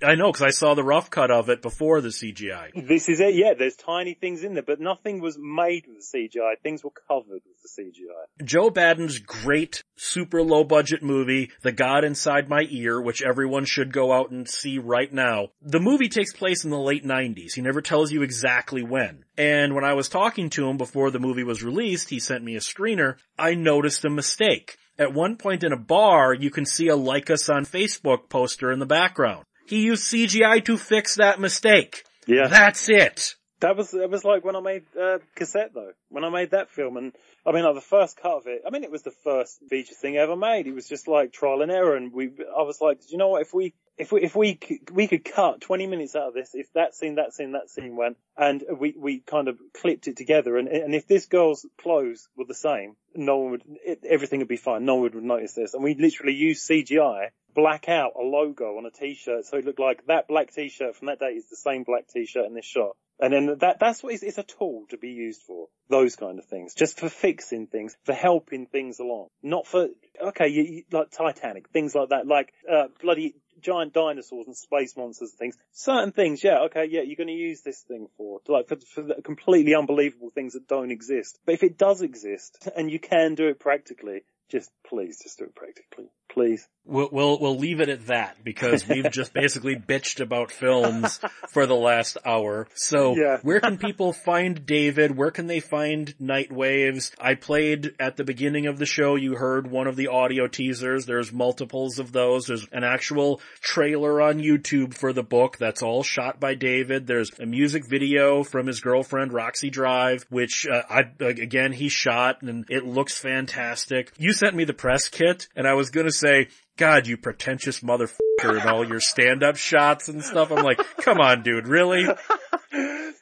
I know, cause I saw the rough cut of it before the CGI. This is it, yeah, there's tiny things in there, but nothing was made with the CGI. Things were covered with the CGI. Joe Badon's great, super low budget movie, The God Inside My Ear, which everyone should go out and see right now. The movie takes place in the late 90s. He never tells you exactly when. And when I was talking to him before the movie was released, he sent me a screener, I noticed a mistake. At one point in a bar, you can see a like us on Facebook poster in the background. He used CGI to fix that mistake. Yeah. That's it. That was, that was like when I made, uh, cassette though. When I made that film and, I mean like the first cut of it, I mean it was the first feature thing ever made. It was just like trial and error and we, I was like, do you know what, if we, if we, if we, we could cut 20 minutes out of this, if that scene, that scene, that scene went, and we, we kind of clipped it together, and, and if this girl's clothes were the same, no one would, it, everything would be fine, no one would notice this, and we literally used CGI, black out a logo on a t-shirt, so it looked like that black t-shirt from that day is the same black t-shirt in this shot. And then that, that's what it's, it's a tool to be used for. Those kind of things. Just for fixing things, for helping things along. Not for, okay, you, you, like Titanic, things like that, like, uh, bloody giant dinosaurs and space monsters and things. Certain things, yeah, okay, yeah, you're going to use this thing for, like, for, for completely unbelievable things that don't exist. But if it does exist, and you can do it practically, just please, just do it practically. Please. We'll, we'll, we'll leave it at that because we've just basically bitched about films for the last hour. So Yeah. where can people find David? Where can they find Night Waves? I played at the beginning of the show. You heard one of the audio teasers. There's multiples of those. There's an actual trailer on YouTube for the book that's all shot by David. There's a music video from his girlfriend Roxy Drive, which uh, I again he shot and it looks fantastic. You sent me the press kit and I was gonna say, God, you pretentious motherfucker and all your stand-up shots and stuff. I'm like, come on, dude, really?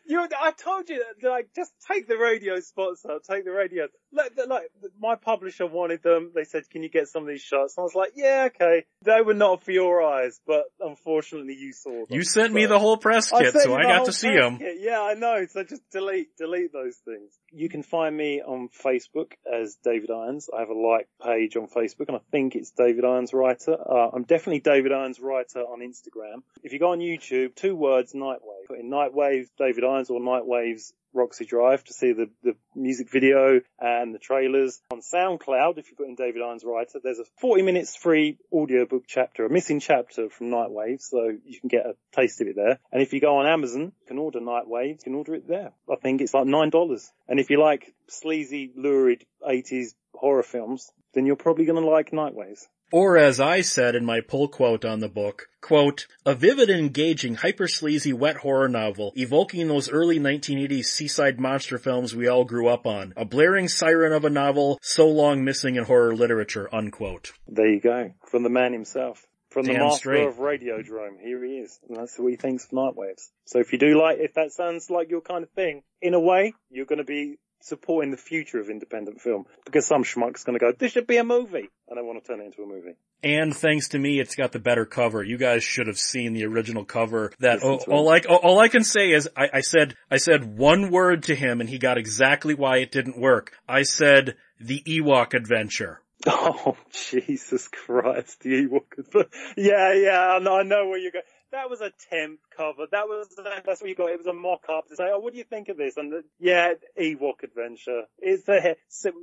You, I told you, like, just take the radio spots out, take the radio. Like, like, my publisher wanted them. They said, can you get some of these shots? And I was like, yeah, okay. They were not for your eyes, but unfortunately you saw them. You sent me the whole press kit, sent so I got to see them. kit. Yeah, I know. So just delete, delete those things. You can find me on Facebook as David Irons. I have a like page on Facebook and I think it's David Irons Writer. Uh, I'm definitely David Irons Writer on Instagram. If you go on YouTube, two words, Nightwave. Put in Nightwave David Irons or Nightwaves Roxy Drive to see the, the music video and the trailers. On SoundCloud, if you put in David Irons Writer, there's a 40 minutes free audiobook chapter, a missing chapter from Nightwave, so you can get a taste of it there. And if you go on Amazon, you can order Nightwave, you can order it there. I think it's like $9. And if you like sleazy, lurid 80s horror films, then you're probably going to like Nightwaves. Or as I said in my pull quote on the book, quote, a vivid and engaging hyper sleazy wet horror novel evoking those early 1980s seaside monster films we all grew up on. A blaring siren of a novel so long missing in horror literature, unquote. There you go. From the man himself. From the master straight. of Radiodrome. Here he is. And that's what he thinks of Nightwaves. So if you do like, if that sounds like your kind of thing, in a way, you're going to be supporting the future of independent film. Because some schmuck's going to go, this should be a movie. And I want to turn it into a movie. And thanks to me, it's got the better cover. You guys should have seen the original cover. That all, to all. I all I can say is I, I said I said one word to him, and he got exactly why it didn't work. I said the Ewok adventure. Oh, Jesus Christ, the Ewok. Yeah, yeah, I know, I know where you're going that was a temp cover. That was that's what you got. It was a mock up to say, oh, what do you think of this? And the, yeah, Ewok Adventure. It's a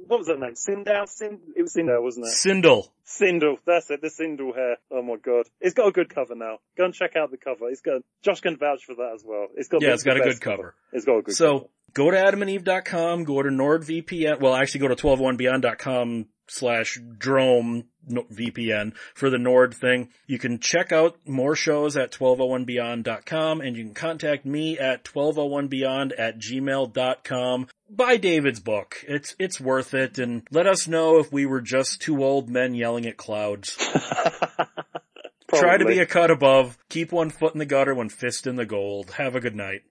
what was that name? Cindel. It was Cindel, wasn't it? Cindel. Cindel. That's it. The Cindel hair. Oh my god, it's got a good cover now. Go and check out the cover. It's got Josh can vouch for that as well. It's got yeah, it's got a good cover. cover. It's got a good. So cover. go to AdamandEve.com. Go to NordVPN. Well, actually, go to 121beyond.com slash drome VPN for the Nord thing. You can check out more shows at 1201beyond.com and you can contact me at 1201beyond at gmail.com. Buy David's book. It's, it's worth it and let us know if we were just two old men yelling at clouds. Try to be a cut above. Keep one foot in the gutter, one fist in the gold. Have a good night.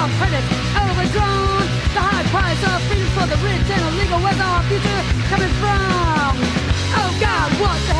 our critics overdrawn. The high price of freedom for the rich and illegal. Where's our future coming from? Oh God, what the hell?